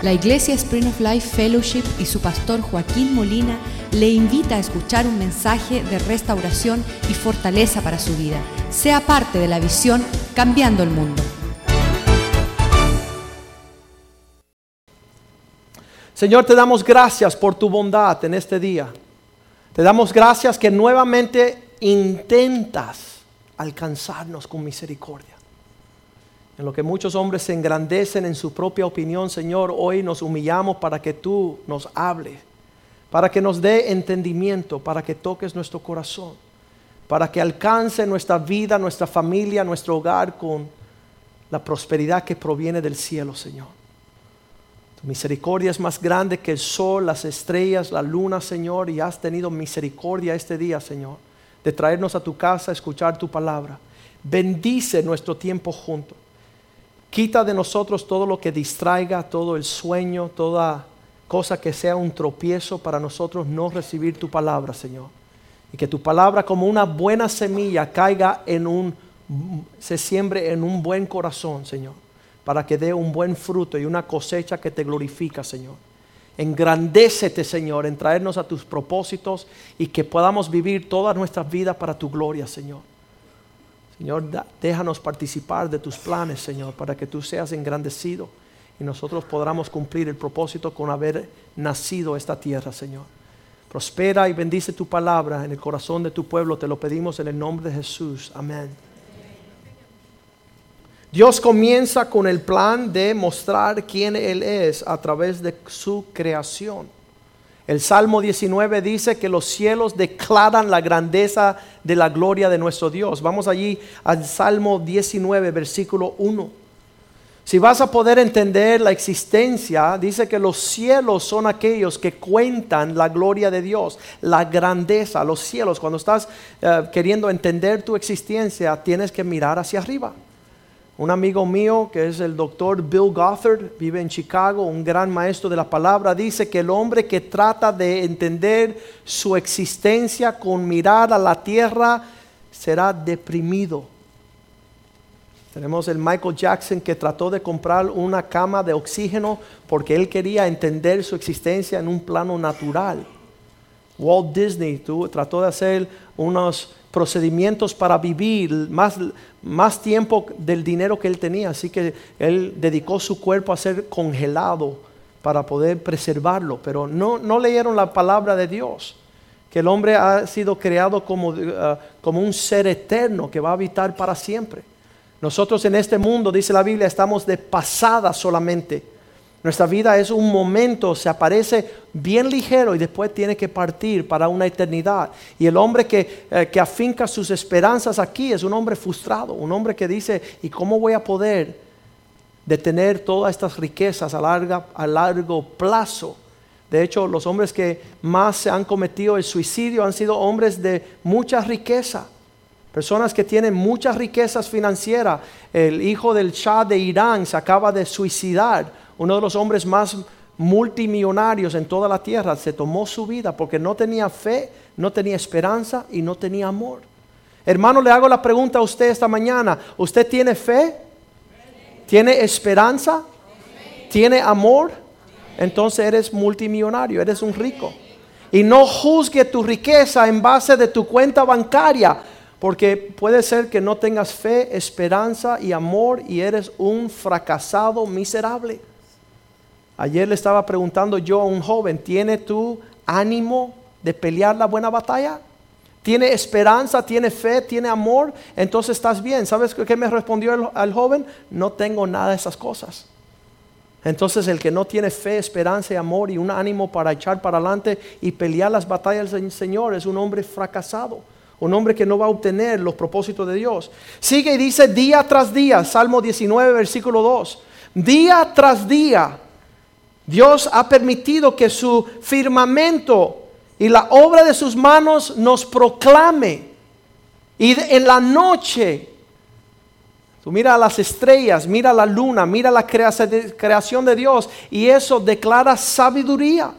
La Iglesia Spring of Life Fellowship y su pastor Joaquín Molina le invita a escuchar un mensaje de restauración y fortaleza para su vida. Sea parte de la visión Cambiando el Mundo. Señor, te damos gracias por tu bondad en este día. Te damos gracias que nuevamente intentas alcanzarnos con misericordia en lo que muchos hombres se engrandecen en su propia opinión, Señor, hoy nos humillamos para que tú nos hables, para que nos dé entendimiento, para que toques nuestro corazón, para que alcance nuestra vida, nuestra familia, nuestro hogar con la prosperidad que proviene del cielo, Señor. Tu misericordia es más grande que el sol, las estrellas, la luna, Señor, y has tenido misericordia este día, Señor, de traernos a tu casa a escuchar tu palabra. Bendice nuestro tiempo juntos. Quita de nosotros todo lo que distraiga, todo el sueño, toda cosa que sea un tropiezo para nosotros no recibir tu palabra, Señor. Y que tu palabra como una buena semilla caiga en un, se siembre en un buen corazón, Señor, para que dé un buen fruto y una cosecha que te glorifica, Señor. Engrandécete, Señor, en traernos a tus propósitos y que podamos vivir todas nuestras vidas para tu gloria, Señor. Señor, déjanos participar de tus planes, Señor, para que tú seas engrandecido y nosotros podamos cumplir el propósito con haber nacido esta tierra, Señor. Prospera y bendice tu palabra en el corazón de tu pueblo, te lo pedimos en el nombre de Jesús. Amén. Dios comienza con el plan de mostrar quién Él es a través de su creación. El Salmo 19 dice que los cielos declaran la grandeza de la gloria de nuestro Dios. Vamos allí al Salmo 19, versículo 1. Si vas a poder entender la existencia, dice que los cielos son aquellos que cuentan la gloria de Dios, la grandeza, los cielos. Cuando estás eh, queriendo entender tu existencia, tienes que mirar hacia arriba. Un amigo mío, que es el doctor Bill Gothard, vive en Chicago, un gran maestro de la palabra, dice que el hombre que trata de entender su existencia con mirar a la tierra será deprimido. Tenemos el Michael Jackson que trató de comprar una cama de oxígeno porque él quería entender su existencia en un plano natural. Walt Disney trató de hacer unos procedimientos para vivir más, más tiempo del dinero que él tenía. Así que él dedicó su cuerpo a ser congelado para poder preservarlo. Pero no, no leyeron la palabra de Dios, que el hombre ha sido creado como, uh, como un ser eterno que va a habitar para siempre. Nosotros en este mundo, dice la Biblia, estamos de pasada solamente nuestra vida es un momento, se aparece bien ligero y después tiene que partir para una eternidad. Y el hombre que, eh, que afinca sus esperanzas aquí es un hombre frustrado, un hombre que dice, ¿y cómo voy a poder detener todas estas riquezas a, larga, a largo plazo? De hecho, los hombres que más se han cometido el suicidio han sido hombres de mucha riqueza. Personas que tienen muchas riquezas financieras. El hijo del Shah de Irán se acaba de suicidar uno de los hombres más multimillonarios en toda la tierra, se tomó su vida porque no tenía fe, no tenía esperanza y no tenía amor. Hermano, le hago la pregunta a usted esta mañana. ¿Usted tiene fe? ¿Tiene esperanza? ¿Tiene amor? Entonces eres multimillonario, eres un rico. Y no juzgue tu riqueza en base de tu cuenta bancaria, porque puede ser que no tengas fe, esperanza y amor y eres un fracasado miserable. Ayer le estaba preguntando yo a un joven, ¿tiene tu ánimo de pelear la buena batalla? ¿Tiene esperanza, tiene fe, tiene amor? Entonces estás bien. ¿Sabes qué me respondió al joven? No tengo nada de esas cosas. Entonces el que no tiene fe, esperanza y amor y un ánimo para echar para adelante y pelear las batallas del Señor es un hombre fracasado. Un hombre que no va a obtener los propósitos de Dios. Sigue y dice día tras día, Salmo 19, versículo 2. Día tras día Dios ha permitido que su firmamento y la obra de sus manos nos proclame. Y en la noche, tú mira las estrellas, mira la luna, mira la creación de Dios y eso declara sabiduría.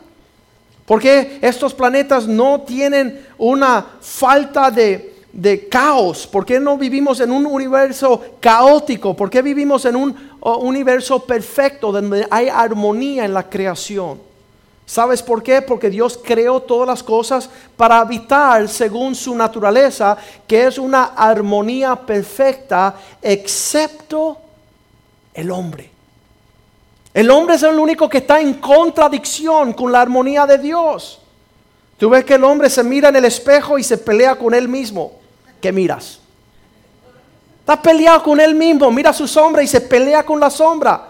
Porque estos planetas no tienen una falta de de caos? ¿Por qué no vivimos en un universo caótico? ¿Por qué vivimos en un universo perfecto donde hay armonía en la creación? ¿Sabes por qué? Porque Dios creó todas las cosas para habitar según su naturaleza, que es una armonía perfecta, excepto el hombre. El hombre es el único que está en contradicción con la armonía de Dios. Tú ves que el hombre se mira en el espejo y se pelea con él mismo. ¿Qué miras? Está peleado con él mismo, mira su sombra y se pelea con la sombra.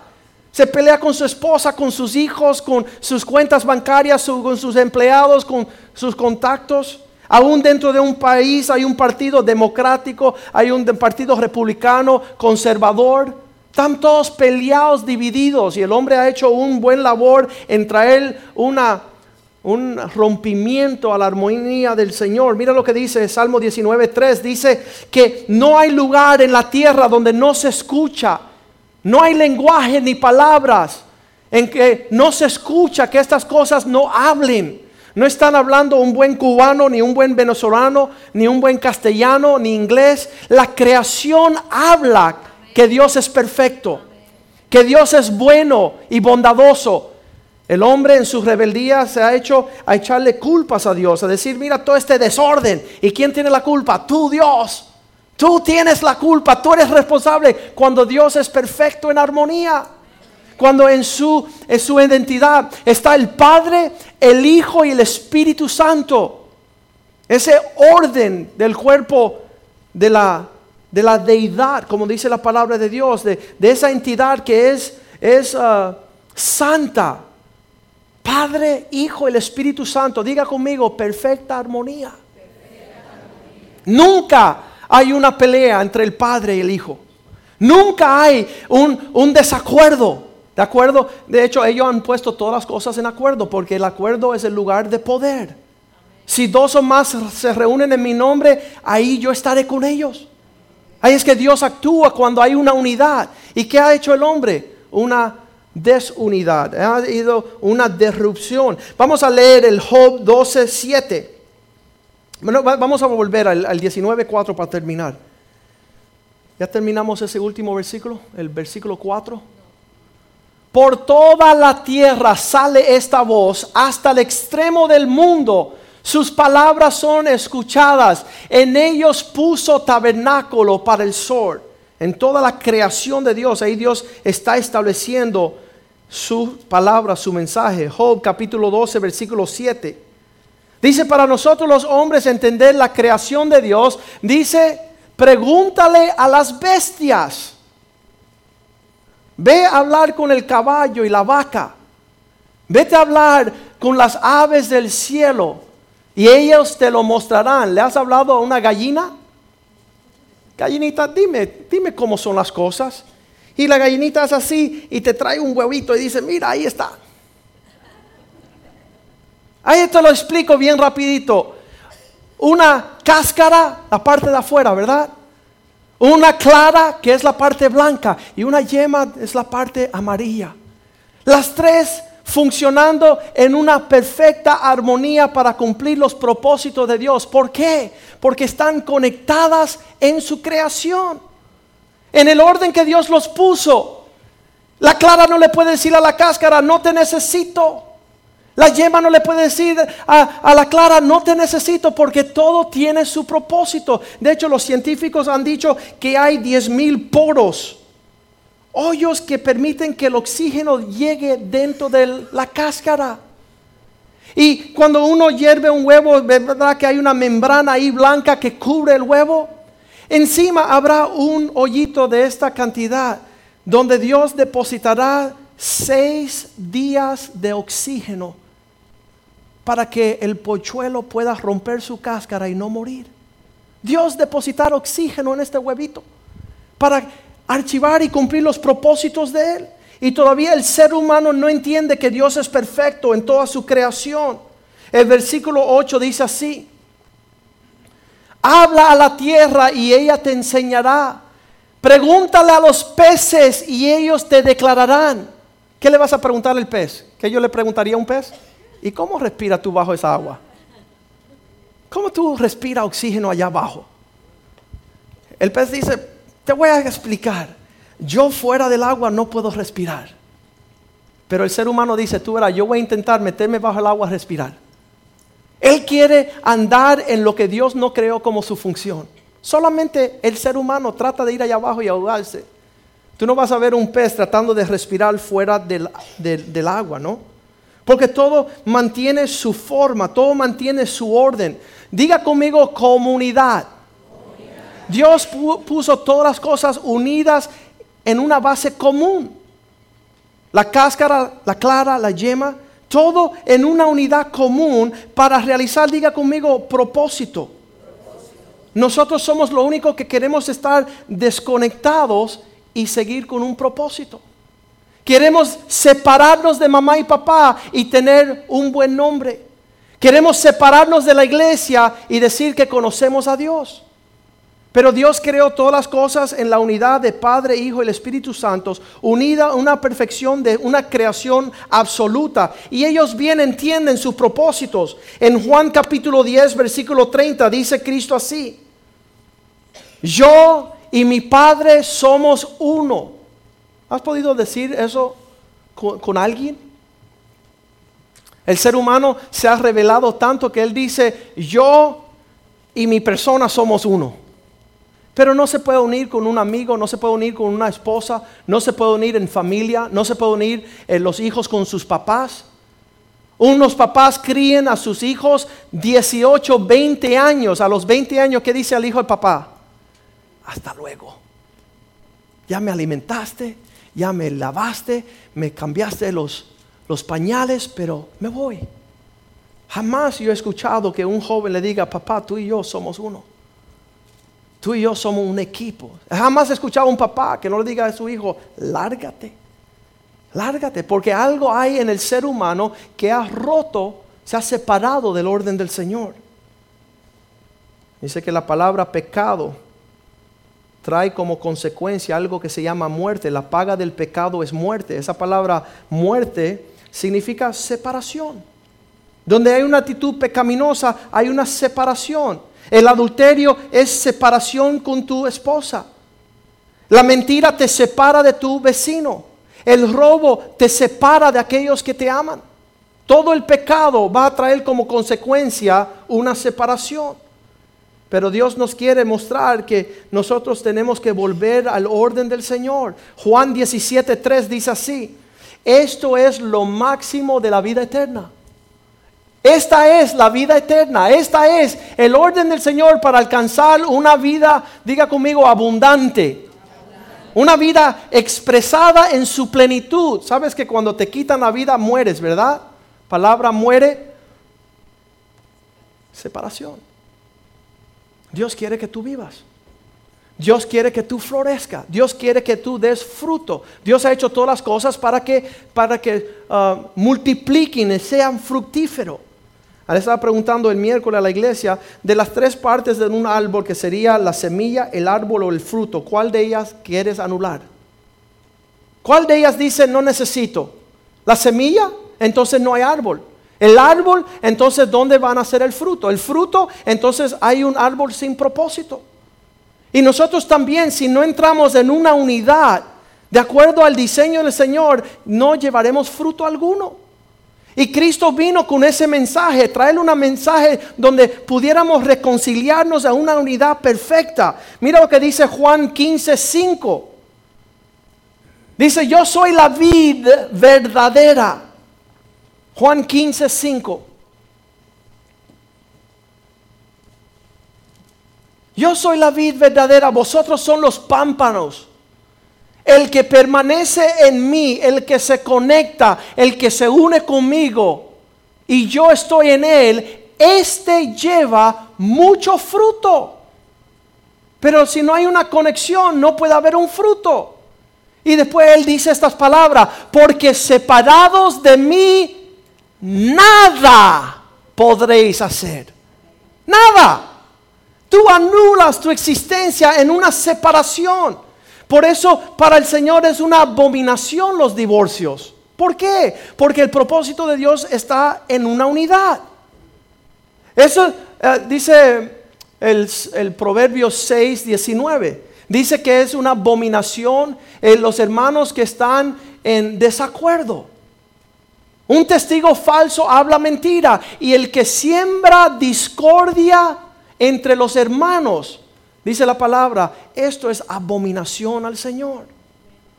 Se pelea con su esposa, con sus hijos, con sus cuentas bancarias, con sus empleados, con sus contactos. Aún dentro de un país hay un partido democrático, hay un partido republicano, conservador. Están todos peleados, divididos. Y el hombre ha hecho un buen labor en traer un rompimiento a la armonía del Señor. Mira lo que dice Salmo 19.3. Dice que no hay lugar en la tierra donde no se escucha. No hay lenguaje ni palabras en que no se escucha, que estas cosas no hablen. No están hablando un buen cubano, ni un buen venezolano, ni un buen castellano, ni inglés. La creación habla que Dios es perfecto, que Dios es bueno y bondadoso, el hombre en su rebeldía se ha hecho a echarle culpas a Dios, a decir, mira todo este desorden. ¿Y quién tiene la culpa? Tú Dios. Tú tienes la culpa, tú eres responsable cuando Dios es perfecto en armonía. Cuando en su, en su identidad está el Padre, el Hijo y el Espíritu Santo. Ese orden del cuerpo de la, de la deidad, como dice la palabra de Dios, de, esa entidad que es, es uh, santa Padre, Hijo, el Espíritu Santo. Diga conmigo, perfecta armonía. Nunca hay una pelea entre el Padre y el Hijo. Nunca hay un, desacuerdo. ¿De acuerdo? De hecho, ellos han puesto todas las cosas en acuerdo porque el acuerdo es el lugar de poder. Si dos o más se reúnen en mi nombre, ahí yo estaré con ellos. Ahí es que Dios actúa cuando hay una unidad. ¿Y qué ha hecho el hombre? Una desunidad, ha habido una derrupción. Vamos a leer el Job 12, 7. Bueno, vamos a volver al, al 19.4 para terminar. ¿Ya terminamos ese último versículo? El versículo 4. Por toda la tierra sale esta voz, hasta el extremo del mundo. Sus palabras son escuchadas. En ellos puso tabernáculo para el sol. En toda la creación de Dios, ahí Dios está estableciendo su palabra, su mensaje. Job capítulo 12, versículo 7. Dice, para nosotros los hombres entender la creación de Dios, dice, pregúntale a las bestias. Ve a hablar con el caballo y la vaca. Vete a hablar con las aves del cielo y ellos te lo mostrarán. ¿Le has hablado a una gallina? Gallinita, dime, dime cómo son las cosas. Y la gallinita es así y te trae un huevito y dice, mira, ahí está. Ahí te lo explico bien rapidito. Una cáscara, la parte de afuera, ¿verdad? Una clara, que es la parte blanca, y una yema es la parte amarilla. Las tres funcionando en una perfecta armonía para cumplir los propósitos de Dios. ¿Por qué? Porque están conectadas en su creación, en el orden que Dios los puso. La clara no le puede decir a la cáscara, no te necesito. La yema no le puede decir a, a, la clara, no te necesito, porque todo tiene su propósito. De hecho, los científicos han dicho que hay 10 mil poros hoyos que permiten que el oxígeno llegue dentro de la cáscara. Y cuando uno hierve un huevo, ¿verdad que hay una membrana ahí blanca que cubre el huevo? Encima habrá un hoyito de esta cantidad donde Dios depositará seis días de oxígeno para que el pochuelo pueda romper su cáscara y no morir. Dios depositará oxígeno en este huevito para archivar y cumplir los propósitos de Él. Y todavía el ser humano no entiende que Dios es perfecto en toda su creación. El versículo 8 dice así, habla a la tierra y ella te enseñará. Pregúntale a los peces y ellos te declararán. ¿Qué le vas a preguntar al pez? ¿Qué yo le preguntaría a un pez? ¿Y cómo respira tú bajo esa agua? ¿Cómo tú respiras oxígeno allá abajo? El pez dice, te voy a explicar, yo fuera del agua no puedo respirar. Pero el ser humano dice, tú verás, yo voy a intentar meterme bajo el agua a respirar. Él quiere andar en lo que Dios no creó como su función. Solamente el ser humano trata de ir allá abajo y ahogarse. Tú no vas a ver un pez tratando de respirar fuera del, del agua, ¿no? Porque todo mantiene su forma, todo mantiene su orden. Diga conmigo comunidad. Dios puso todas las cosas unidas en una base común. La cáscara, la clara, la yema, todo en una unidad común para realizar, diga conmigo, propósito. Nosotros somos lo único que queremos estar desconectados y seguir con un propósito. Queremos separarnos de mamá y papá y tener un buen nombre. Queremos separarnos de la iglesia y decir que conocemos a Dios. Pero Dios creó todas las cosas en la unidad de Padre, Hijo y el Espíritu Santo, unida a una perfección de una creación absoluta. Y ellos bien entienden sus propósitos. En Juan capítulo 10, versículo 30, dice Cristo así. Yo y mi Padre somos uno. ¿Has podido decir eso con alguien? El ser humano se ha revelado tanto que él dice, yo y mi persona somos uno. Pero no se puede unir con un amigo, no se puede unir con una esposa, no se puede unir en familia, no se puede unir eh, los hijos con sus papás. Unos papás críen a sus hijos 18, 20 años. A los 20 años, ¿qué dice el hijo al papá? Hasta luego. Ya me alimentaste, ya me lavaste, me cambiaste los, los pañales, pero me voy. Jamás yo he escuchado que un joven le diga, papá, tú y yo somos uno. Tú y yo somos un equipo. Jamás he escuchado a un papá que no le diga a su hijo, lárgate, lárgate, porque algo hay en el ser humano que ha roto, se ha separado del orden del Señor. Dice que la palabra pecado trae como consecuencia algo que se llama muerte. La paga del pecado es muerte. Esa palabra muerte significa separación. Donde hay una actitud pecaminosa, hay una separación. El adulterio es separación con tu esposa. La mentira te separa de tu vecino. El robo te separa de aquellos que te aman. Todo el pecado va a traer como consecuencia una separación. Pero Dios nos quiere mostrar que nosotros tenemos que volver al orden del Señor. Juan 17:3 dice así: Esto es lo máximo de la vida eterna esta es la vida eterna, esta es el orden del Señor para alcanzar una vida, diga conmigo, abundante. Una vida expresada en su plenitud. Sabes que cuando te quitan la vida mueres, ¿verdad? Palabra muere. Separación. Dios quiere que tú vivas. Dios quiere que tú florezca. Dios quiere que tú des fruto. Dios ha hecho todas las cosas para que, para que uh, multipliquen y sean fructíferos. Le estaba preguntando el miércoles a la iglesia de las tres partes de un árbol que sería la semilla, el árbol o el fruto. ¿Cuál de ellas quieres anular? ¿Cuál de ellas dice no necesito? ¿La semilla? Entonces no hay árbol. El árbol, entonces ¿dónde van a ser el fruto? El fruto, entonces hay un árbol sin propósito. Y nosotros también, si no entramos en una unidad, de acuerdo al diseño del Señor, no llevaremos fruto alguno. Y Cristo vino con ese mensaje, traerle un mensaje donde pudiéramos reconciliarnos a una unidad perfecta. Mira lo que dice Juan 15, 5. Dice, yo soy la vid verdadera. Juan 15, 5. Yo soy la vid verdadera, vosotros son los pámpanos. El que permanece en mí, el que se conecta, el que se une conmigo y yo estoy en él, este lleva mucho fruto. Pero si no hay una conexión, no puede haber un fruto. Y después él dice estas palabras, porque separados de mí, nada podréis hacer. Nada. Tú anulas tu existencia en una separación. Por eso para el Señor es una abominación los divorcios. ¿Por qué? Porque el propósito de Dios está en una unidad. Eso eh, dice el, el Proverbio 6, 19. Dice que es una abominación en los hermanos que están en desacuerdo. Un testigo falso habla mentira y el que siembra discordia entre los hermanos, dice la palabra, esto es abominación al Señor.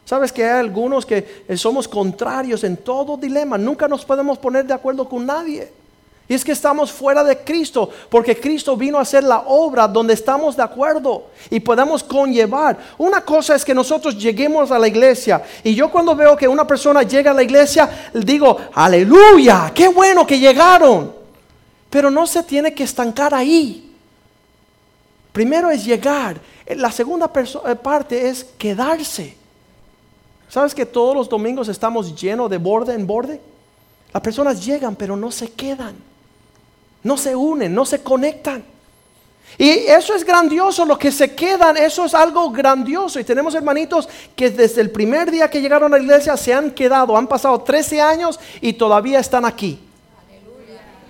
Sabes que hay algunos que somos contrarios en todo dilema, nunca nos podemos poner de acuerdo con nadie. Y es que estamos fuera de Cristo, porque Cristo vino a hacer la obra donde estamos de acuerdo y podemos conllevar. Una cosa es que nosotros lleguemos a la iglesia y yo cuando veo que una persona llega a la iglesia, digo, aleluya, qué bueno que llegaron. Pero no se tiene que estancar ahí. Primero es llegar. La segunda eh, parte es quedarse. ¿Sabes que todos los domingos estamos llenos de borde en borde? Las personas llegan pero no se quedan. No se unen, no se conectan. Y eso es grandioso, lo que se quedan, eso es algo grandioso. Y tenemos hermanitos que desde el primer día que llegaron a la iglesia se han quedado, han pasado 13 años y todavía están aquí.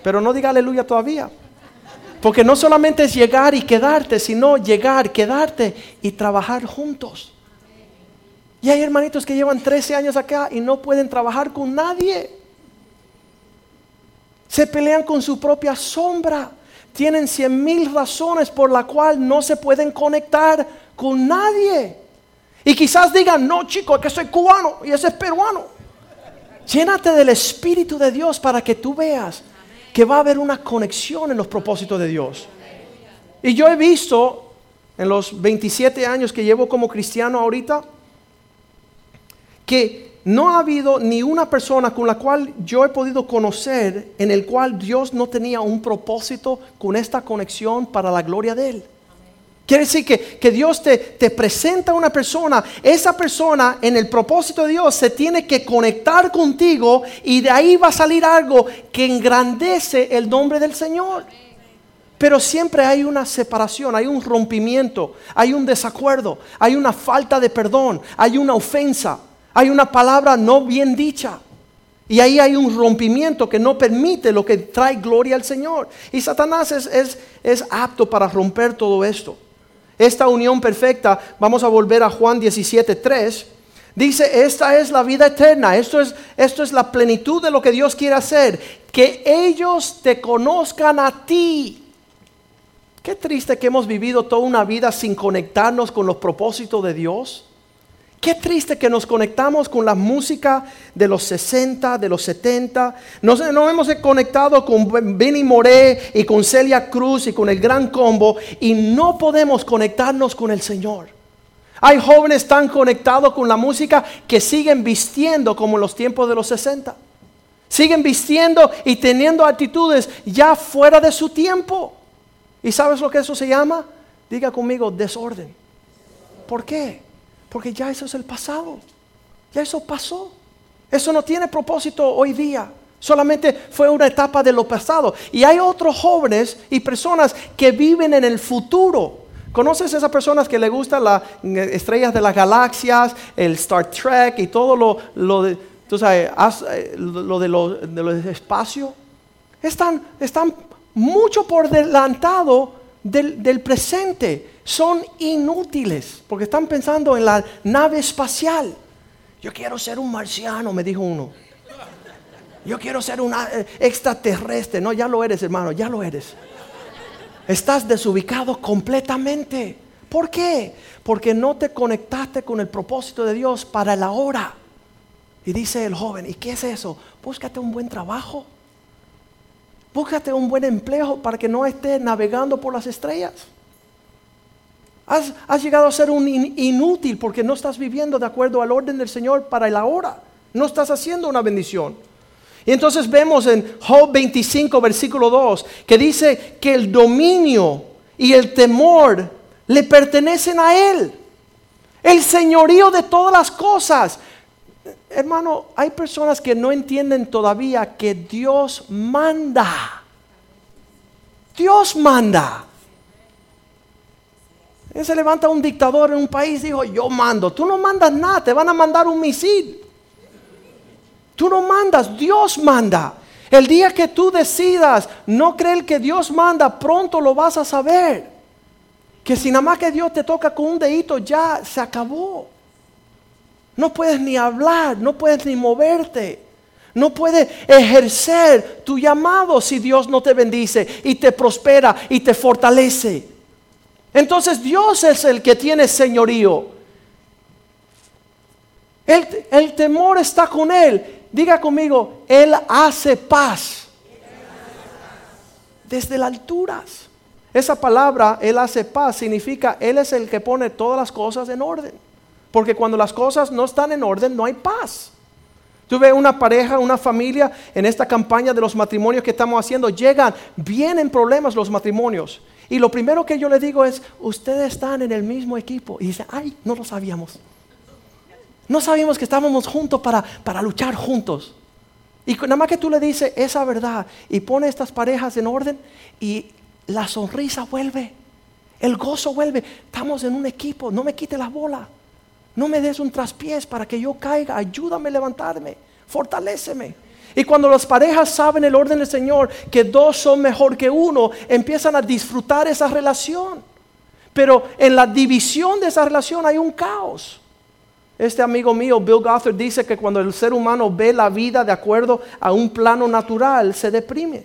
Pero no diga aleluya todavía. Porque no solamente es llegar y quedarte, sino llegar, quedarte y trabajar juntos. Y hay hermanitos que llevan 13 años acá y no pueden trabajar con nadie. Se pelean con su propia sombra. Tienen cien mil razones por la cual no se pueden conectar con nadie. Y quizás digan, no chico, es que soy cubano y ese es peruano. Llénate del Espíritu de Dios para que tú veas que va a haber una conexión en los propósitos de Dios. Y yo he visto en los 27 años que llevo como cristiano ahorita, que no ha habido ni una persona con la cual yo he podido conocer en el cual Dios no tenía un propósito con esta conexión para la gloria de Él. Quiere decir que, Dios te, te, presenta a una persona, esa persona en el propósito de Dios se tiene que conectar contigo y de ahí va a salir algo que engrandece el nombre del Señor. Pero siempre hay una separación, hay un rompimiento, hay un desacuerdo, hay una falta de perdón, hay una ofensa. Hay una palabra no bien dicha. Y ahí hay un rompimiento que no permite lo que trae gloria al Señor. Y Satanás es, es, apto para romper todo esto. Esta unión perfecta, vamos a volver a Juan 17.3. Dice, esta es la vida eterna, esto es, esto es la plenitud de lo que Dios quiere hacer, que ellos te conozcan a ti. Qué triste que hemos vivido toda una vida sin conectarnos con los propósitos de Dios. Qué triste que nos conectamos con la música de los 60, de los 70. Nos, hemos conectado con Benny Moré y con Celia Cruz y con el Gran Combo y no podemos conectarnos con el Señor. Hay jóvenes tan conectados con la música que siguen vistiendo como en los tiempos de los 60. Siguen vistiendo y teniendo actitudes ya fuera de su tiempo. ¿Y sabes lo que eso se llama? Diga conmigo, desorden. ¿Por qué? Porque ya eso es el pasado. Ya eso pasó. Eso no tiene propósito hoy día. Solamente fue una etapa de lo pasado. Y hay otros jóvenes y personas que viven en el futuro. ¿Conoces esas personas que le gustan las eh, estrellas de las galaxias, el Star Trek y todo lo, lo de, tú sabes, eh, lo de los espacio? Están, están mucho por adelantado del, del presente son inútiles porque están pensando en la nave espacial. Yo quiero ser un marciano, me dijo uno. Yo quiero ser un eh, extraterrestre. No, ya lo eres, hermano, ya lo eres. Estás desubicado completamente. ¿Por qué? Porque no te conectaste con el propósito de Dios para la hora. Y dice el joven, ¿y qué es eso? Búscate un buen trabajo. Búscate un buen empleo para que no estés navegando por las estrellas. Has, llegado a ser un inútil porque no estás viviendo de acuerdo al orden del Señor para el ahora. No estás haciendo una bendición. Y entonces vemos en Job 25, versículo 2, que dice que el dominio y el temor le pertenecen a Él. El señorío de todas las cosas. Hermano, hay personas que no entienden todavía que Dios manda. Dios manda se levanta un dictador en un país y dijo, yo mando. Tú no mandas nada, te van a mandar un misil. Tú no mandas, Dios manda. El día que tú decidas no creer que Dios manda, pronto lo vas a saber. que si nada más que Dios te toca con un dedito ya se acabó. No puedes ni hablar, no puedes ni moverte. No puedes ejercer tu llamado si Dios no te bendice y te prospera y te fortalece. Entonces Dios es el que tiene señorío. El, temor está con Él. Diga conmigo, Él hace paz. Desde las alturas. Esa palabra, Él hace paz, significa Él es el que pone todas las cosas en orden. Porque cuando las cosas no están en orden, no hay paz. Tuve una pareja, una familia en esta campaña de los matrimonios que estamos haciendo. Llegan, vienen problemas los matrimonios. Y lo primero que yo le digo es, ustedes están en el mismo equipo. Y dice, ay, no lo sabíamos. No sabíamos que estábamos juntos para, para luchar juntos. Y nada más que tú le dices esa verdad y pone estas parejas en orden y la sonrisa vuelve, el gozo vuelve. Estamos en un equipo, no me quite la bola. No me des un traspiés para que yo caiga. Ayúdame a levantarme. Fortaléceme. Y cuando las parejas saben el orden del Señor, que dos son mejor que uno, empiezan a disfrutar esa relación. Pero en la división de esa relación hay un caos. Este amigo mío, Bill Gothard, dice que cuando el ser humano ve la vida de acuerdo a un plano natural, se deprime.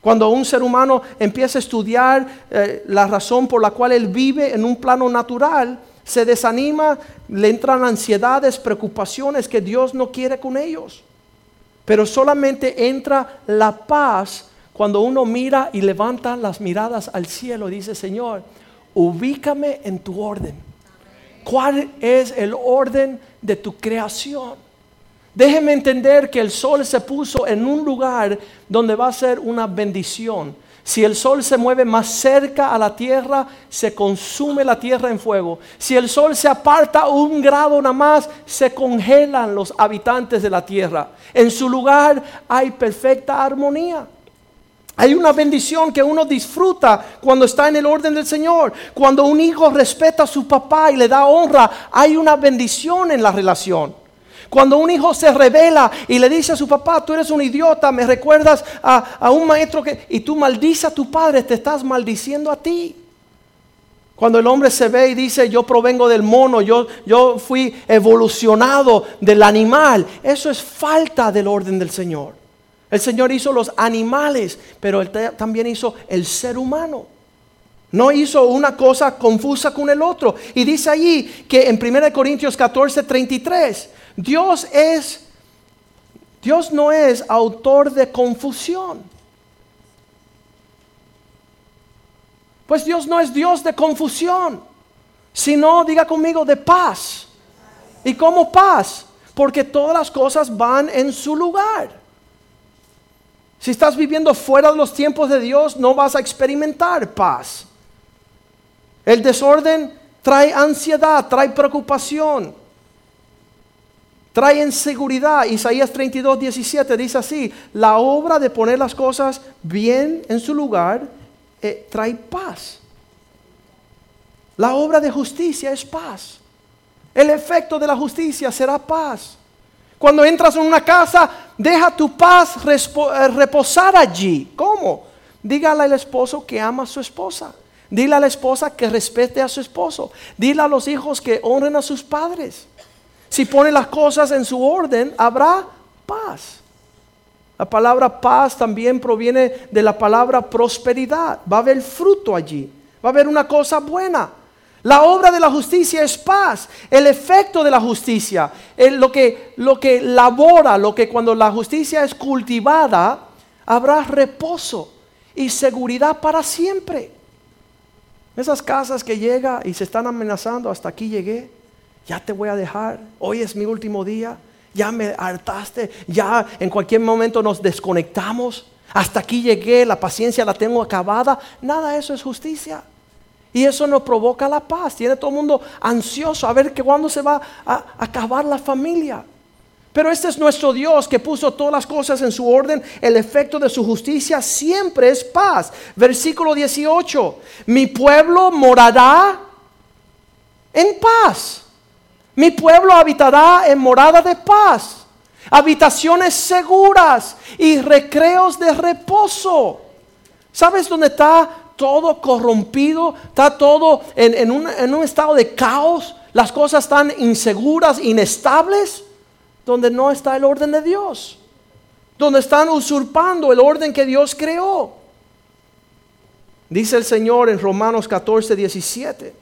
Cuando un ser humano empieza a estudiar eh, la razón por la cual él vive en un plano natural, se desanima, le entran ansiedades, preocupaciones que Dios no quiere con ellos. Pero solamente entra la paz cuando uno mira y levanta las miradas al cielo y dice, Señor, ubícame en tu orden. ¿Cuál es el orden de tu creación? Déjeme entender que el sol se puso en un lugar donde va a ser una bendición. Si el sol se mueve más cerca a la tierra, se consume la tierra en fuego. Si el sol se aparta un grado nada más, se congelan los habitantes de la tierra. En su lugar hay perfecta armonía. Hay una bendición que uno disfruta cuando está en el orden del Señor. Cuando un hijo respeta a su papá y le da honra, hay una bendición en la relación. Cuando un hijo se revela y le dice a su papá, tú eres un idiota, me recuerdas a, un maestro que... Y tú maldices a tu padre, te estás maldiciendo a ti. Cuando el hombre se ve y dice, yo provengo del mono, yo, yo fui evolucionado del animal, eso es falta del orden del Señor. El Señor hizo los animales, pero Él también hizo el ser humano. No hizo una cosa confusa con el otro. Y dice allí que en 1 Corintios 14, 33, Dios es, Dios no es autor de confusión. Pues Dios no es Dios de confusión, sino, diga conmigo, de paz. ¿Y cómo paz? Porque todas las cosas van en su lugar. Si estás viviendo fuera de los tiempos de Dios, no vas a experimentar paz. El desorden trae ansiedad, trae preocupación trae inseguridad. Isaías 32, 17 dice así, la obra de poner las cosas bien en su lugar eh, trae paz. La obra de justicia es paz. El efecto de la justicia será paz. Cuando entras en una casa, deja tu paz eh, reposar allí. ¿Cómo? Dígale al esposo que ama a su esposa. Dile a la esposa que respete a su esposo. Dile a los hijos que honren a sus padres. Si pone las cosas en su orden, habrá paz. La palabra paz también proviene de la palabra prosperidad. Va a haber fruto allí. Va a haber una cosa buena. La obra de la justicia es paz. El efecto de la justicia, lo, que, lo que labora, lo que cuando la justicia es cultivada, habrá reposo y seguridad para siempre. Esas casas que llega y se están amenazando, hasta aquí llegué ya te voy a dejar, hoy es mi último día, ya me hartaste, ya en cualquier momento nos desconectamos, hasta aquí llegué, la paciencia la tengo acabada, nada de eso es justicia. Y eso no provoca la paz, tiene todo el mundo ansioso a ver que cuándo se va a acabar la familia. Pero este es nuestro Dios que puso todas las cosas en su orden. El efecto de su justicia siempre es paz. Versículo 18. Mi pueblo morará en paz. Mi pueblo habitará en morada de paz, habitaciones seguras y recreos de reposo. ¿Sabes dónde está todo corrompido, está todo en, un, en un estado de caos, las cosas están inseguras, inestables, donde no está el orden de Dios, donde están usurpando el orden que Dios creó. Dice el Señor en Romanos 14, 17,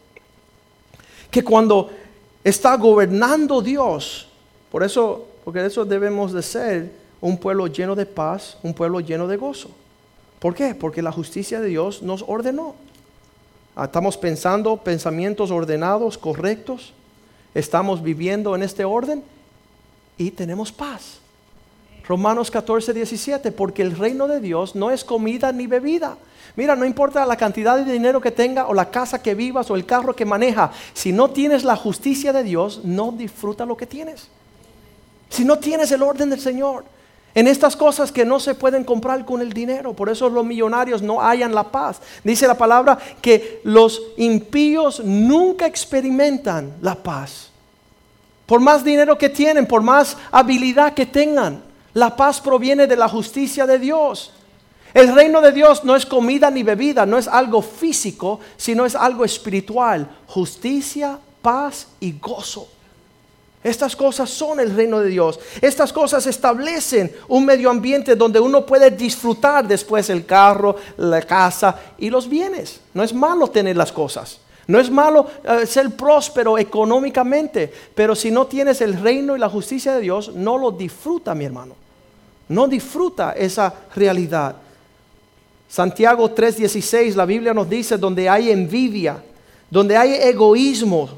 que cuando está gobernando Dios, por eso, porque eso debemos de ser un pueblo lleno de paz, un pueblo lleno de gozo. ¿Por qué? Porque la justicia de Dios nos ordenó. Ah, estamos pensando pensamientos ordenados, correctos. Estamos viviendo en este orden y tenemos paz. Romanos 14, 17, porque el reino de Dios no es comida ni bebida. Mira, no importa la cantidad de dinero que tenga o la casa que vivas o el carro que maneja, si no tienes la justicia de Dios, no disfruta lo que tienes. Si no tienes el orden del Señor, en estas cosas que no se pueden comprar con el dinero. Por eso los millonarios no hallan la paz. Dice la palabra que los impíos nunca experimentan la paz. Por más dinero que tienen, por más habilidad que tengan, la paz proviene de la justicia de Dios. El reino de Dios no es comida ni bebida, no es algo físico, sino es algo espiritual. Justicia, paz y gozo. Estas cosas son el reino de Dios. Estas cosas establecen un medio ambiente donde uno puede disfrutar después el carro, la casa y los bienes. No es malo tener las cosas. No es malo eh, ser próspero económicamente, pero si no tienes el reino y la justicia de Dios, no lo disfruta, mi hermano. No disfruta esa realidad. Santiago 3:16, la Biblia nos dice, donde hay envidia, donde hay egoísmo,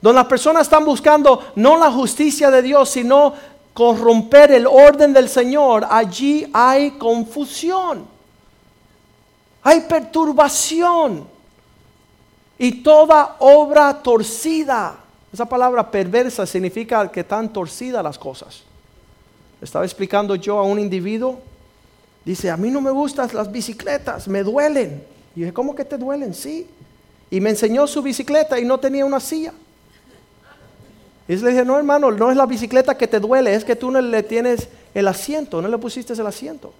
donde las personas están buscando no la justicia de Dios, sino corromper el orden del Señor, allí hay confusión, hay perturbación y toda obra torcida. Esa palabra perversa significa que están torcidas las cosas. Estaba explicando yo a un individuo, dice, a mí no me gustan las bicicletas, me duelen. Y dije, ¿cómo que te duelen? Sí. Y me enseñó su bicicleta y no tenía una silla. Y le dije, no hermano, no es la bicicleta que te duele, es que tú no le tienes el asiento, no le pusiste el asiento.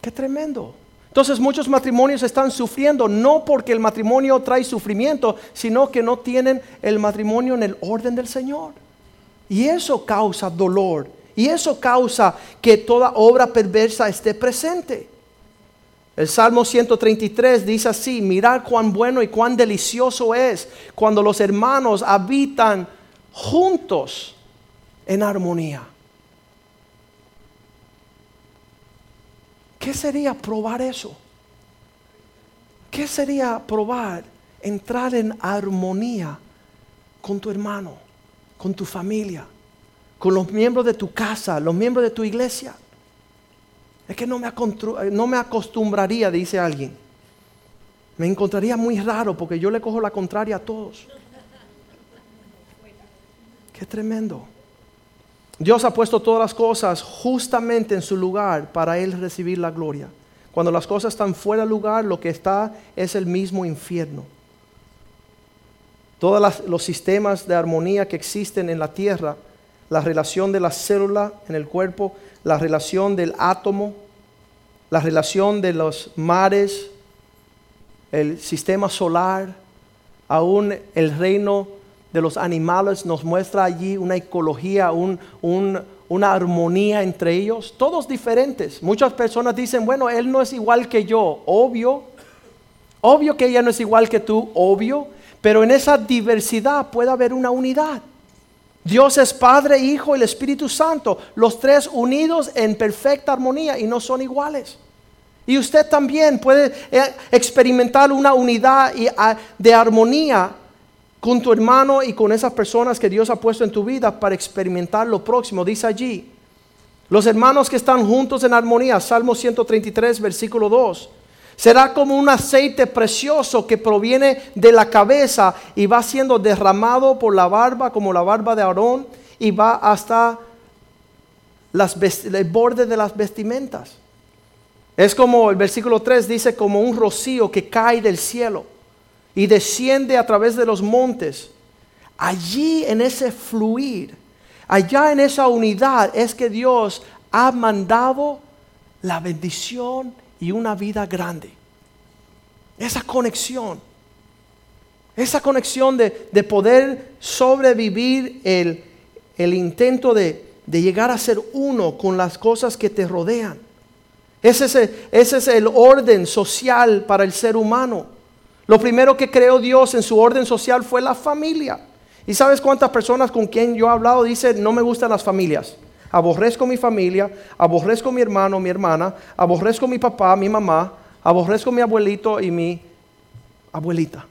Qué tremendo. Entonces muchos matrimonios están sufriendo no porque el matrimonio trae sufrimiento, sino que no tienen el matrimonio en el orden del Señor. Y eso causa dolor. Y eso causa que toda obra perversa esté presente. El Salmo 133 dice así, mirad cuán bueno y cuán delicioso es cuando los hermanos habitan juntos en armonía. ¿Qué sería probar eso? ¿Qué sería probar entrar en armonía con tu hermano, con tu familia, con los miembros de tu casa, los miembros de tu iglesia? Es que no me, no me acostumbraría, dice alguien. Me encontraría muy raro porque yo le cojo la contraria a todos. Qué tremendo. Dios ha puesto todas las cosas justamente en su lugar para Él recibir la gloria. Cuando las cosas están fuera de lugar, lo que está es el mismo infierno. Todos los sistemas de armonía que existen en la tierra, la relación de la célula en el cuerpo, la relación del átomo, la relación de los mares, el sistema solar, aún el reino de los animales nos muestra allí una ecología, una armonía entre ellos, todos diferentes. Muchas personas dicen, bueno, él no es igual que yo, obvio, obvio que ella no es igual que tú, obvio, pero en esa diversidad puede haber una unidad. Dios es Padre, Hijo y el Espíritu Santo, los tres unidos en perfecta armonía y no son iguales. Y usted también puede eh, experimentar una unidad ah, de armonía con tu hermano y con esas personas que Dios ha puesto en tu vida para experimentar lo próximo. Dice allí, los hermanos que están juntos en armonía, Salmo 133, versículo 2. Será como un aceite precioso que proviene de la cabeza y va siendo derramado por la barba, como la barba de Aarón, y va hasta el borde de las vestimentas. Es como el versículo 3 dice, como un rocío que cae del cielo y desciende a través de los montes. Allí en ese fluir, allá en esa unidad es que Dios ha mandado la bendición y una vida grande. Esa conexión. Esa conexión de, de poder sobrevivir el, el intento de, de llegar a ser uno con las cosas que te rodean. Ese es, el, ese es, el, orden social para el ser humano. Lo primero que creó Dios en su orden social fue la familia. ¿Y sabes cuántas personas con quien yo he hablado dicen, no me gustan las familias? Aborrezco mi familia, aborrezco mi hermano, mi hermana, aborrezco mi papá, mi mamá, aborrezco mi abuelito y mi abuelita.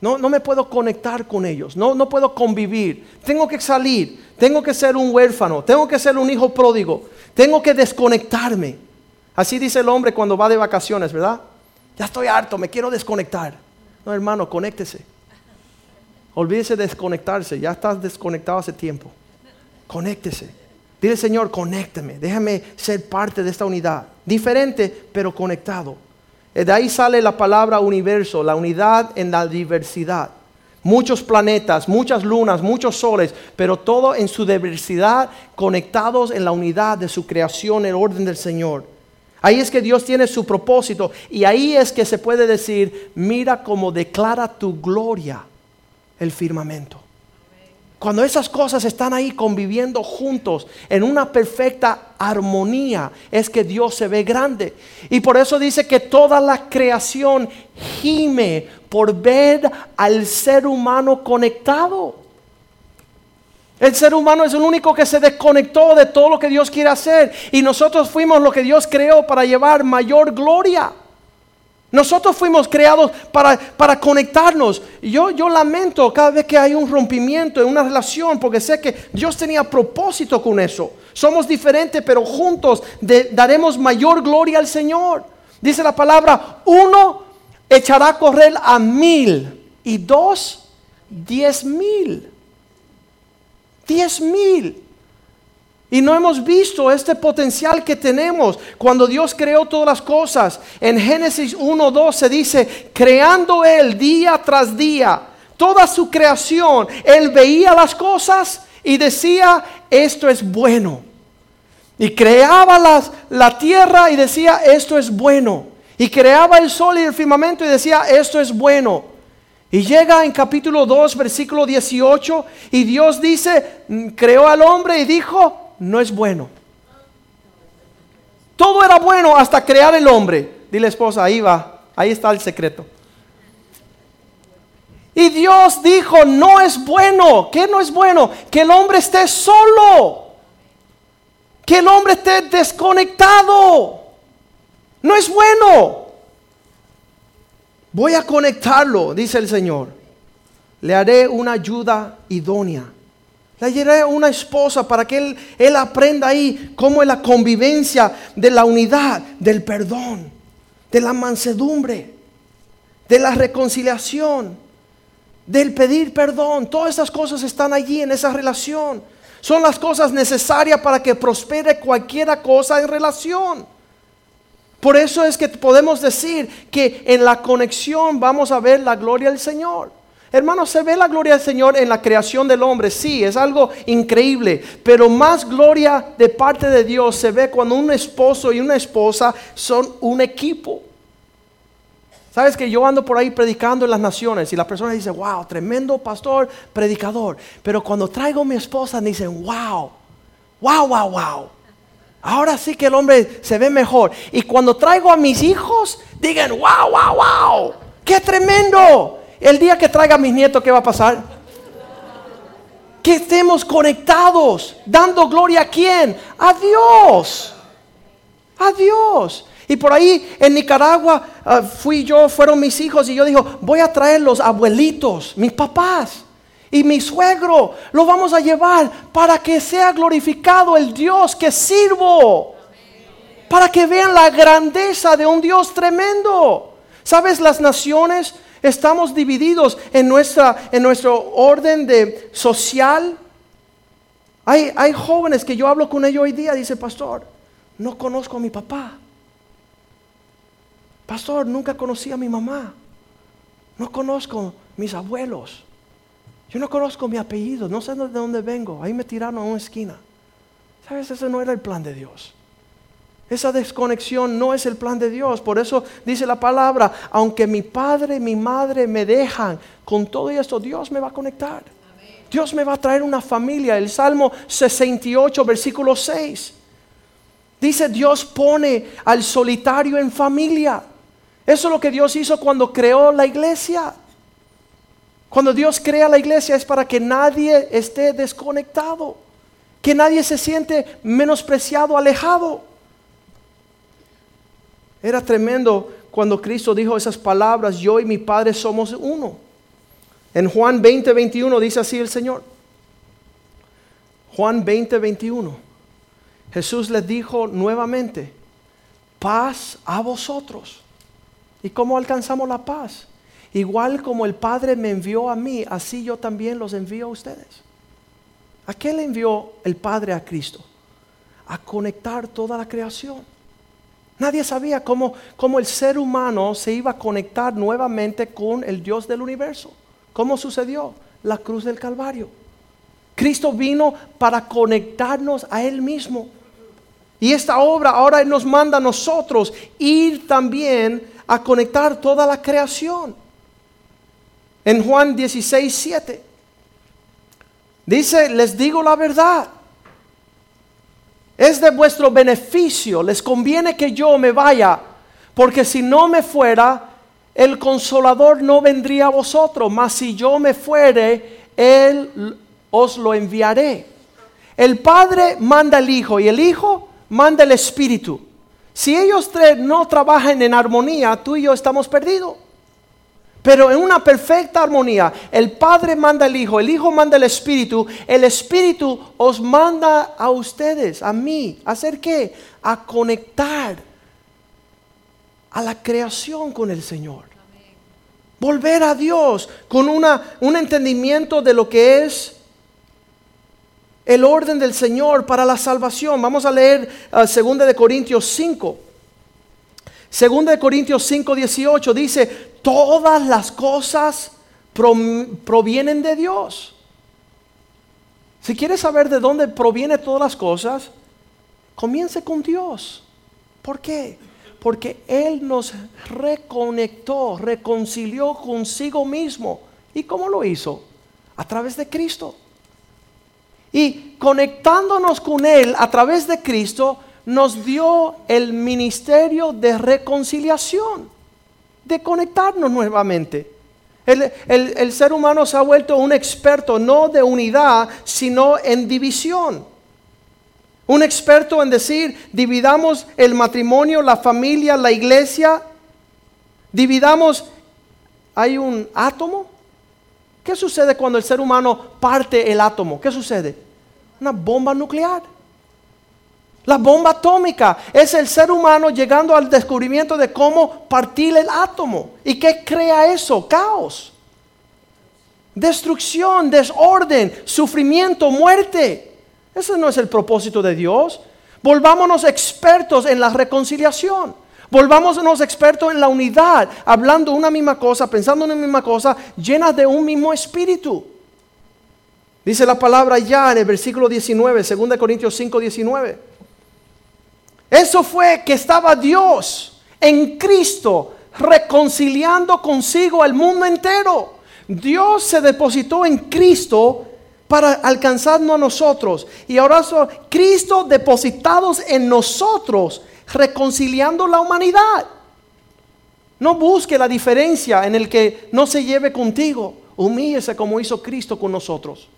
No, no me puedo conectar con ellos, no, no puedo convivir. Tengo que salir, tengo que ser un huérfano, tengo que ser un hijo pródigo, tengo que desconectarme. Así dice el hombre cuando va de vacaciones, ¿verdad? Ya estoy harto, me quiero desconectar. No, hermano, conéctese. Olvídese de desconectarse, ya estás desconectado hace tiempo. Conéctese. Dile, Señor, conécteme, déjame ser parte de esta unidad. Diferente, pero conectado. Eh, de ahí sale la palabra universo, la unidad en la diversidad. Muchos planetas, muchas lunas, muchos soles, pero todo en su diversidad conectados en la unidad de su creación, el orden del Señor. Ahí es que Dios tiene su propósito y ahí es que se puede decir, mira cómo declara tu gloria el firmamento. Cuando esas cosas están ahí conviviendo juntos en una perfecta armonía, es que Dios se ve grande. Y por eso dice que toda la creación gime por ver al ser humano conectado. El ser humano es el único que se desconectó de todo lo que Dios quiere hacer. Y nosotros fuimos lo que Dios creó para llevar mayor gloria. Nosotros fuimos creados para, para conectarnos. Yo, yo lamento cada vez que hay un rompimiento en una relación, porque sé que Dios tenía propósito con eso. Somos diferentes, pero juntos daremos mayor gloria al Señor. Dice la palabra, uno echará a correr a mil y dos, diez mil. Diez mil. Y no hemos visto este potencial que tenemos cuando Dios creó todas las cosas. En Génesis 1.2 se dice, creando Él día tras día, toda su creación, Él veía las cosas y decía, esto es bueno. Y creaba las, la tierra y decía, esto es bueno. Y creaba el sol y el firmamento y decía, esto es bueno. Y llega en capítulo 2, versículo 18, y Dios dice, creó al hombre y dijo, no es bueno. Todo era bueno hasta crear el hombre. Dile esposa, ahí va, ahí está el secreto. Y Dios dijo, no es bueno. ¿Qué no es bueno? Que el hombre esté solo. Que el hombre esté desconectado. No es bueno. Voy a conectarlo, dice el Señor. Le haré una ayuda idónea. Le llevaré una esposa para que él, él aprenda ahí cómo es la convivencia de la unidad, del perdón, de la mansedumbre, de la reconciliación, del pedir perdón. Todas esas cosas están allí en esa relación. Son las cosas necesarias para que prospere cualquiera cosa en relación. Por eso es que podemos decir que en la conexión vamos a ver la gloria del Señor. Hermanos, se ve la gloria del Señor en la creación del hombre, sí, es algo increíble, pero más gloria de parte de Dios se ve cuando un esposo y una esposa son un equipo. Sabes que yo ando por ahí predicando en las naciones y las personas dicen, wow, tremendo pastor, predicador. Pero cuando traigo a mi esposa dicen, wow, wow, wow, wow. Ahora sí que el hombre se ve mejor. Y cuando traigo a mis hijos, digan, wow, wow, wow, qué tremendo. El día que traiga a mis nietos, ¿qué va a pasar? Que estemos conectados, dando gloria a quién? A Dios. A Dios. Y por ahí en Nicaragua ah, fui yo, fueron mis hijos y yo digo, voy a traer los abuelitos, mis papás y mi suegro. Lo vamos a llevar para que sea glorificado el Dios que sirvo. Para que vean la grandeza de un Dios tremendo. ¿Sabes las naciones? Estamos divididos en, nuestra, en nuestro orden de social. Hay, hay jóvenes que yo hablo con ellos hoy día, dice pastor, no conozco a mi papá. Pastor, nunca conocí a mi mamá. No conozco mis abuelos. Yo no conozco mi apellido, no sé de dónde vengo. Ahí me tiraron a una esquina. ¿Sabes? Ese no era el plan de Dios. Esa desconexión no es el plan de Dios. Por eso dice la palabra, aunque mi padre y mi madre me dejan, con todo esto Dios me va a conectar. Dios me va a traer una familia. El Salmo 68, versículo 6. Dice, Dios pone al solitario en familia. Eso es lo que Dios hizo cuando creó la iglesia. Cuando Dios crea la iglesia es para que nadie esté desconectado, que nadie se siente menospreciado, alejado. Era tremendo cuando Cristo dijo esas palabras, yo y mi Padre somos uno. En Juan 20, 21 dice así el Señor. Juan 20, 21. Jesús les dijo nuevamente, paz a vosotros. ¿Y cómo alcanzamos la paz? Igual como el Padre me envió a mí, así yo también los envío a ustedes. ¿A qué le envió el Padre a Cristo? A conectar toda la creación. Nadie sabía cómo, cómo el ser humano se iba a conectar nuevamente con el Dios del universo. ¿Cómo sucedió? La cruz del Calvario. Cristo vino para conectarnos a Él mismo. Y esta obra ahora nos manda a nosotros ir también a conectar toda la creación. En Juan 16, 7. Dice, les digo la verdad. Es de vuestro beneficio, les conviene que yo me vaya, porque si no me fuera, el consolador no vendría a vosotros, mas si yo me fuere, él os lo enviaré. El Padre manda al Hijo y el Hijo manda el Espíritu. Si ellos tres no trabajan en armonía, tú y yo estamos perdidos. Pero en una perfecta armonía, el Padre manda al Hijo, el Hijo manda al Espíritu, el Espíritu os manda a ustedes, a mí, ¿a hacer qué? A conectar a la creación con el Señor. Volver a Dios con una, un entendimiento de lo que es el orden del Señor para la salvación. Vamos a leer 2 uh, de Corintios 5. 2 de Corintios 5, 18 dice, todas las cosas provienen de Dios. Si quieres saber de dónde provienen todas las cosas, comience con Dios. ¿Por qué? Porque Él nos reconectó, reconcilió consigo mismo. ¿Y cómo lo hizo? A través de Cristo. Y conectándonos con Él a través de Cristo, nos dio el ministerio de reconciliación, de conectarnos nuevamente. El, ser humano se ha vuelto un experto no de unidad, sino en división. Un experto en decir, dividamos el matrimonio, la familia, la iglesia, dividamos, hay un átomo. ¿Qué sucede cuando el ser humano parte el átomo? ¿Qué sucede? Una bomba nuclear. La bomba atómica es el ser humano llegando al descubrimiento de cómo partir el átomo. ¿Y qué crea eso? Caos. Destrucción, desorden, sufrimiento, muerte. Ese no es el propósito de Dios. Volvámonos expertos en la reconciliación. Volvámonos expertos en la unidad, hablando una misma cosa, pensando una misma cosa, llenas de un mismo espíritu. Dice la palabra ya en el versículo 19, 2 Corintios 5, 19. Eso fue que estaba Dios en Cristo reconciliando consigo al mundo entero. Dios se depositó en Cristo para alcanzarnos a nosotros. Y ahora son Cristo depositados en nosotros, reconciliando la humanidad. No busque la diferencia en el que no se lleve contigo. Humíllese como hizo Cristo con nosotros.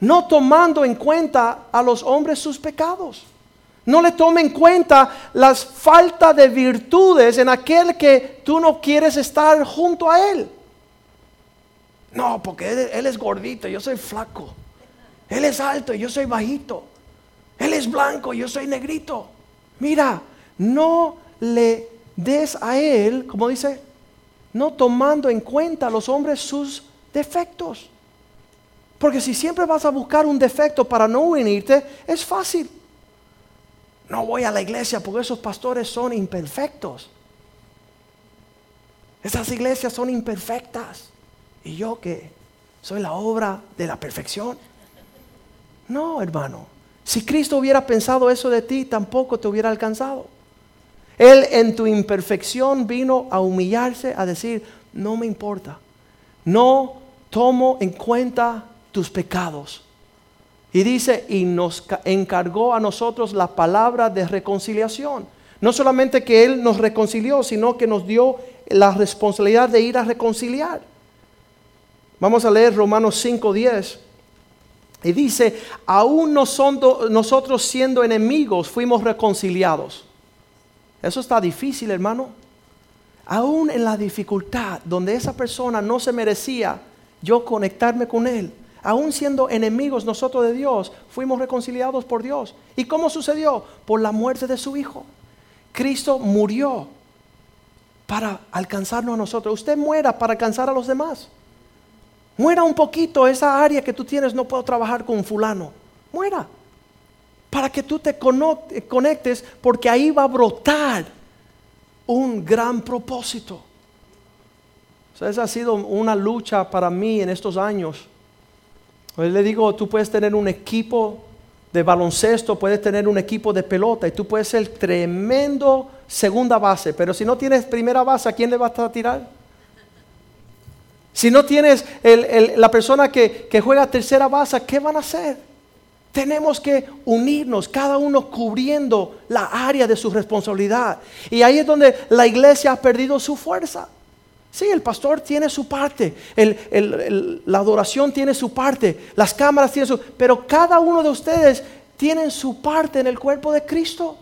No tomando en cuenta a los hombres sus pecados. No le tome en cuenta las faltas de virtudes en aquel que tú no quieres estar junto a él. No, porque él, es gordito, yo soy flaco. Él es alto, yo soy bajito. Él es blanco, yo soy negrito. Mira, no le des a él, como dice, no tomando en cuenta a los hombres sus defectos. Porque si siempre vas a buscar un defecto para no unirte, es fácil. No voy a la iglesia porque esos pastores son imperfectos. Esas iglesias son imperfectas. Y yo que soy la obra de la perfección. No, hermano. Si Cristo hubiera pensado eso de ti, tampoco te hubiera alcanzado. Él en tu imperfección vino a humillarse, a decir, no me importa, no tomo en cuenta tus pecados. Y dice, y nos encargó a nosotros la palabra de reconciliación. No solamente que Él nos reconcilió, sino que nos dio la responsabilidad de ir a reconciliar. Vamos a leer Romanos 5.10. Y dice, aún nosotros siendo enemigos fuimos reconciliados. Eso está difícil, hermano. Aún en la dificultad donde esa persona no se merecía yo conectarme con él, aún siendo enemigos nosotros de Dios, fuimos reconciliados por Dios. ¿Y cómo sucedió? Por la muerte de su Hijo. Cristo murió para alcanzarnos a nosotros. Usted muera para alcanzar a los demás. Muera un poquito esa área que tú tienes, no puedo trabajar con fulano. Muera. Para que tú te conectes porque ahí va a brotar un gran propósito. esa ha sido una lucha para mí en estos años. Hoy le digo, tú puedes tener un equipo de baloncesto, puedes tener un equipo de pelota y tú puedes ser tremendo segunda base, pero si no tienes primera base, ¿a quién le vas a tirar? Si no tienes la persona que juega tercera base, ¿qué van a hacer? Tenemos que unirnos, cada uno cubriendo la área de su responsabilidad. Y ahí es donde la iglesia ha perdido su fuerza. Sí, el pastor tiene su parte, la adoración tiene su parte, las cámaras tienen su... Pero cada uno de ustedes tiene su parte en el cuerpo de Cristo.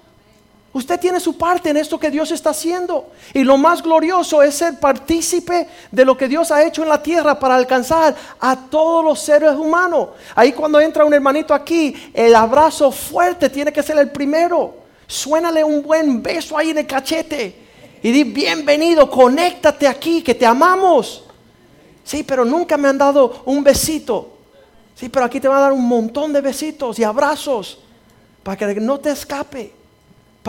Usted tiene su parte en esto que Dios está haciendo. Y lo más glorioso es ser partícipe de lo que Dios ha hecho en la tierra para alcanzar a todos los seres humanos. Ahí cuando entra un hermanito aquí, el abrazo fuerte tiene que ser el primero. Suénale un buen beso ahí en el cachete. Y di, bienvenido, conéctate aquí, que te amamos. Sí, pero nunca me han dado un besito. Sí, pero aquí te van a dar un montón de besitos y abrazos para que no te escape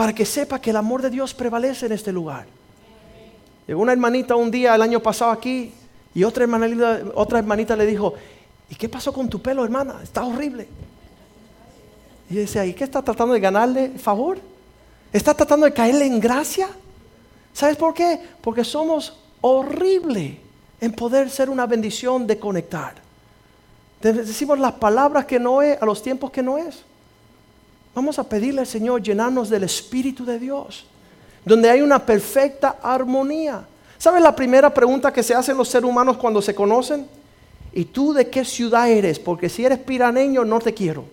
para que sepa que el amor de Dios prevalece en este lugar. Llegó una hermanita un día el año pasado aquí y otra hermanita, otra hermanita le dijo, ¿y qué pasó con tu pelo, hermana? Está horrible. Y yo decía, ¿y qué está tratando de ganarle favor? ¿Está tratando de caerle en gracia? ¿Sabes por qué? Porque somos horrible en poder ser una bendición de conectar. Decimos las palabras que no es a los tiempos que no es. Vamos a pedirle al Señor llenarnos del Espíritu de Dios, donde hay una perfecta armonía. ¿Sabes la primera pregunta que se hacen los seres humanos cuando se conocen? ¿Y tú de qué ciudad eres? Porque si eres piraneño no te quiero.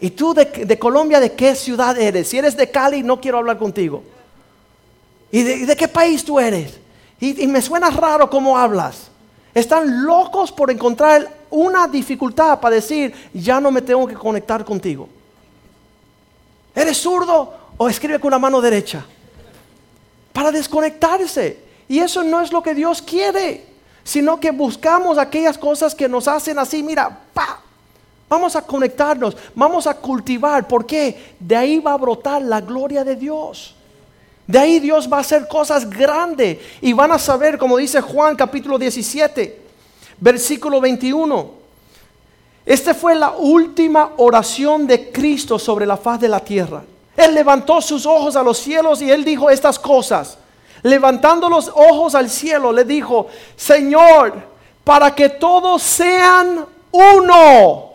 ¿Y tú de, Colombia de qué ciudad eres? Si eres de Cali no quiero hablar contigo. ¿Y de, qué país tú eres? Y, me suena raro cómo hablas. Están locos por encontrar una dificultad para decir, ya no me tengo que conectar contigo. ¿Eres zurdo o escribe con la mano derecha? Para desconectarse. Y eso no es lo que Dios quiere, sino que buscamos aquellas cosas que nos hacen así, mira, pa, vamos a conectarnos, vamos a cultivar. ¿Por qué? De ahí va a brotar la gloria de Dios. De ahí Dios va a hacer cosas grandes y van a saber, como dice Juan capítulo 17, versículo 21. Esta fue la última oración de Cristo sobre la faz de la tierra. Él levantó sus ojos a los cielos y él dijo estas cosas. Levantando los ojos al cielo, le dijo, Señor, para que todos sean uno,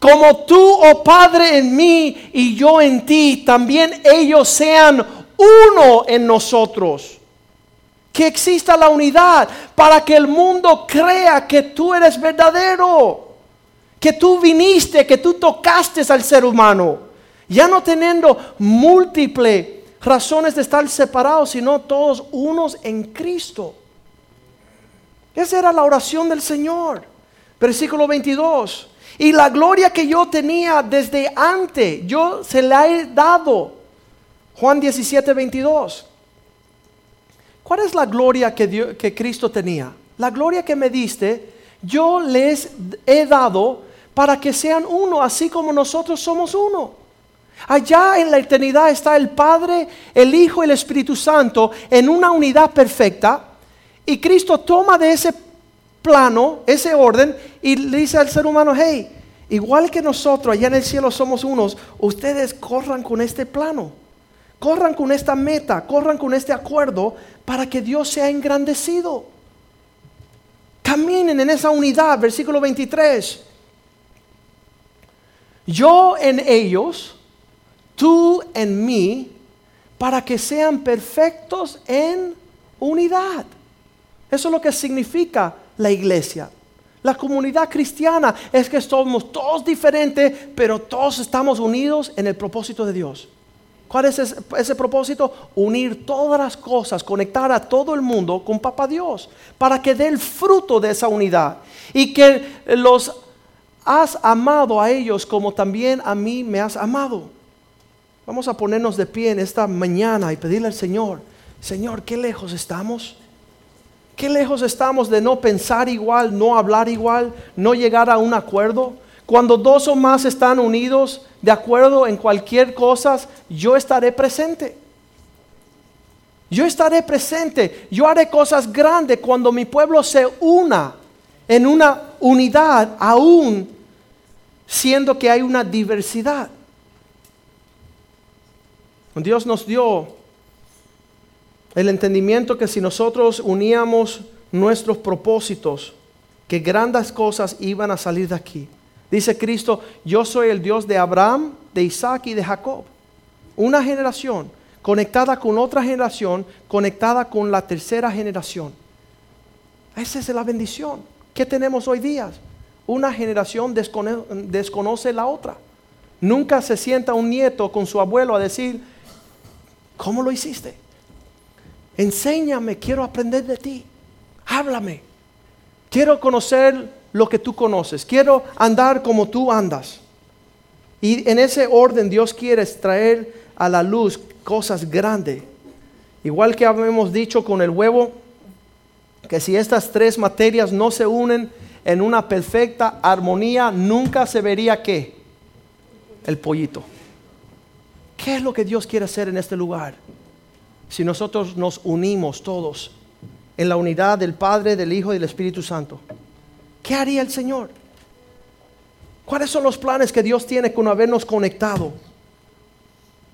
como tú, oh Padre, en mí y yo en ti, también ellos sean uno en nosotros que exista la unidad para que el mundo crea que tú eres verdadero, que tú viniste, que tú tocaste al ser humano, ya no teniendo múltiples razones de estar separados, sino todos unos en Cristo. Esa era la oración del Señor. Versículo 22. Y la gloria que yo tenía desde antes, yo se la he dado. Juan 17, 22. ¿Cuál es la gloria que, que Cristo tenía? La gloria que me diste, yo les he dado para que sean uno, así como nosotros somos uno. Allá en la eternidad está el Padre, el Hijo y el Espíritu Santo en una unidad perfecta. Y Cristo toma de ese plano, ese orden, y le dice al ser humano, hey, igual que nosotros allá en el cielo somos unos, ustedes corran con este plano, corran con esta meta, corran con este acuerdo para que Dios sea engrandecido. Caminen en esa unidad, versículo 23. Yo en ellos, tú en mí, para que sean perfectos en unidad. Eso es lo que significa la iglesia. La comunidad cristiana es que somos todos diferentes, pero todos estamos unidos en el propósito de Dios. ¿Cuál es ese, propósito? Unir todas las cosas, conectar a todo el mundo con Papá Dios, para que dé el fruto de esa unidad y que los has amado a ellos como también a mí me has amado. Vamos a ponernos de pie en esta mañana y pedirle al Señor, Señor, qué lejos estamos. Qué lejos estamos de no pensar igual, no hablar igual, no llegar a un acuerdo. Cuando dos o más están unidos de acuerdo en cualquier cosa, yo estaré presente. Yo estaré presente. Yo haré cosas grandes cuando mi pueblo se una en una unidad, aún siendo que hay una diversidad. Dios nos dio el entendimiento que si nosotros uníamos nuestros propósitos, que grandes cosas iban a salir de aquí. Dice Cristo, yo soy el Dios de Abraham, de Isaac y de Jacob. Una generación conectada con otra generación, conectada con la tercera generación. Esa es la bendición que tenemos hoy día. Una generación desconoce la otra. Nunca se sienta un nieto con su abuelo a decir, ¿cómo lo hiciste? Enséñame, quiero aprender de ti, háblame, quiero conocer lo que tú conoces, quiero andar como tú andas. Y en ese orden Dios quiere traer a la luz cosas grandes. Igual que habíamos dicho con el huevo, que si estas tres materias no se unen en una perfecta armonía, nunca se vería qué? El pollito. ¿Qué es lo que Dios quiere hacer en este lugar? Si nosotros nos unimos todos en la unidad del Padre, del Hijo y del Espíritu Santo? ¿Qué haría el Señor? ¿Cuáles son los planes que Dios tiene con habernos conectado?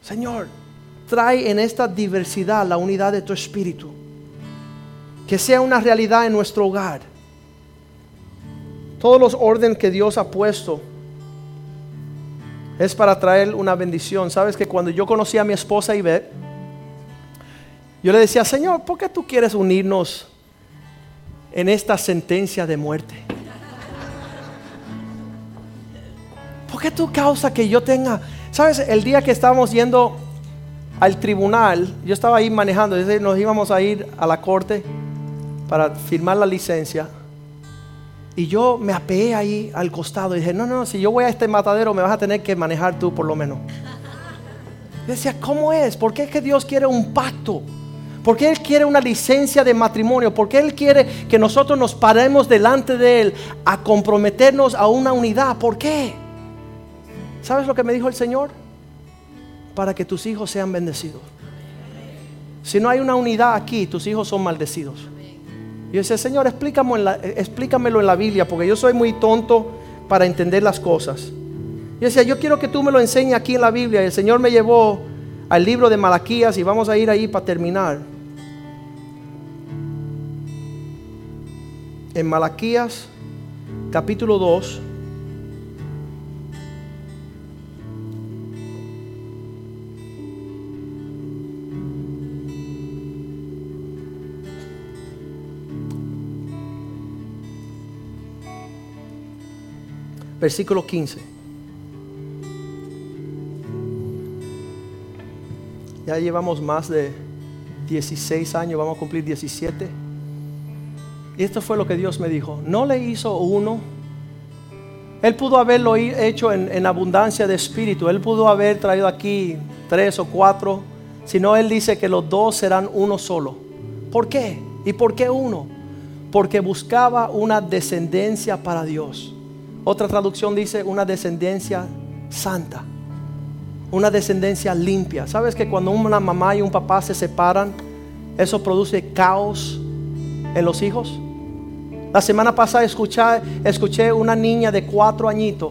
Señor, trae en esta diversidad la unidad de tu Espíritu. Que sea una realidad en nuestro hogar. Todos los órdenes que Dios ha puesto es para traer una bendición. Sabes que cuando yo conocí a mi esposa Ivette, yo le decía, Señor, ¿por qué tú quieres unirnos en esta sentencia de muerte? ¿Por qué tú causa que yo tenga, sabes, el día que estábamos yendo al tribunal, yo estaba ahí manejando, nos íbamos a ir a la corte para firmar la licencia. Y yo me apeé ahí al costado y dije, no, no, si yo voy a este matadero me vas a tener que manejar tú por lo menos. Yo decía, ¿cómo es? ¿Por qué es que Dios quiere un pacto? Porque Él quiere una licencia de matrimonio. Porque Él quiere que nosotros nos paremos delante de Él a comprometernos a una unidad. ¿Por qué? ¿Sabes lo que me dijo el Señor? Para que tus hijos sean bendecidos. Si no hay una unidad aquí, tus hijos son maldecidos. Y yo decía, Señor, explícamelo en la Biblia, porque yo soy muy tonto para entender las cosas. Yo decía, yo quiero que tú me lo enseñes aquí en la Biblia. Y el Señor me llevó al libro de Malaquías y vamos a ir ahí para terminar. En Malaquías capítulo 2. Versículo 15. Ya llevamos más de 16 años, vamos a cumplir 17 y esto fue lo que Dios me dijo. No le hizo uno. Él pudo haberlo hecho en, abundancia de espíritu. Él pudo haber traído aquí tres o cuatro. Sino Él dice que los dos serán uno solo. ¿Por qué? ¿Y por qué uno? Porque buscaba una descendencia para Dios. Otra traducción dice una descendencia santa. Una descendencia limpia. ¿Sabes que cuando una mamá y un papá se separan, eso produce caos en los hijos? La semana pasada escuché, escuché una niña de cuatro añitos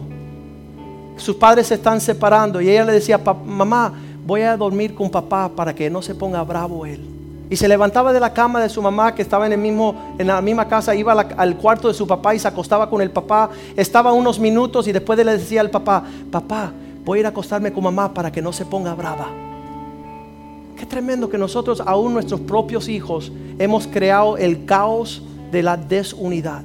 sus padres se están separando y ella le decía, mamá, voy a dormir con papá para que no se ponga bravo él. Y se levantaba de la cama de su mamá que estaba en, el mismo, en la misma casa, iba al cuarto de su papá y se acostaba con el papá. Estaba unos minutos y después le decía al papá, papá, voy a ir a acostarme con mamá para que no se ponga brava. Qué tremendo que nosotros, aún nuestros propios hijos, hemos creado el caos de la desunidad.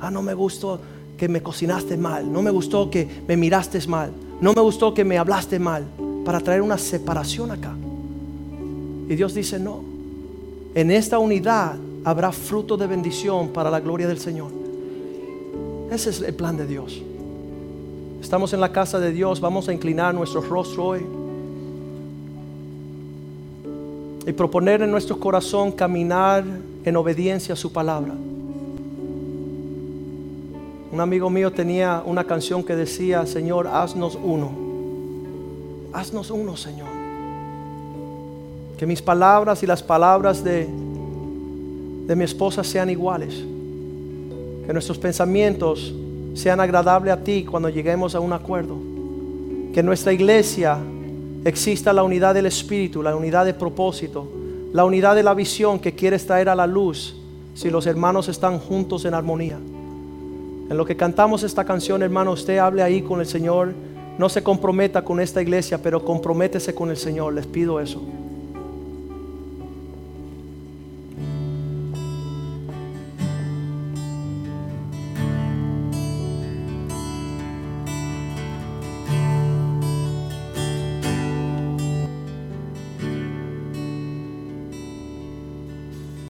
Ah, no me gustó que me cocinaste mal, no me gustó que me miraste mal, no me gustó que me hablaste mal, para traer una separación acá. Y Dios dice, no, en esta unidad habrá fruto de bendición para la gloria del Señor. Ese es el plan de Dios. Estamos en la casa de Dios, vamos a inclinar nuestro rostro hoy y proponer en nuestro corazón caminar en obediencia a su palabra. Un amigo mío tenía una canción que decía, Señor, haznos uno. Haznos uno, Señor. Que mis palabras y las palabras de, de mi esposa sean iguales. Que nuestros pensamientos sean agradables a ti cuando lleguemos a un acuerdo. Que en nuestra iglesia exista la unidad del Espíritu, la unidad de propósito, la unidad de la visión que quieres traer a la luz si los hermanos están juntos en armonía. En lo que cantamos esta canción, hermano, usted hable ahí con el Señor. No se comprometa con esta iglesia, pero comprométese con el Señor. Les pido eso.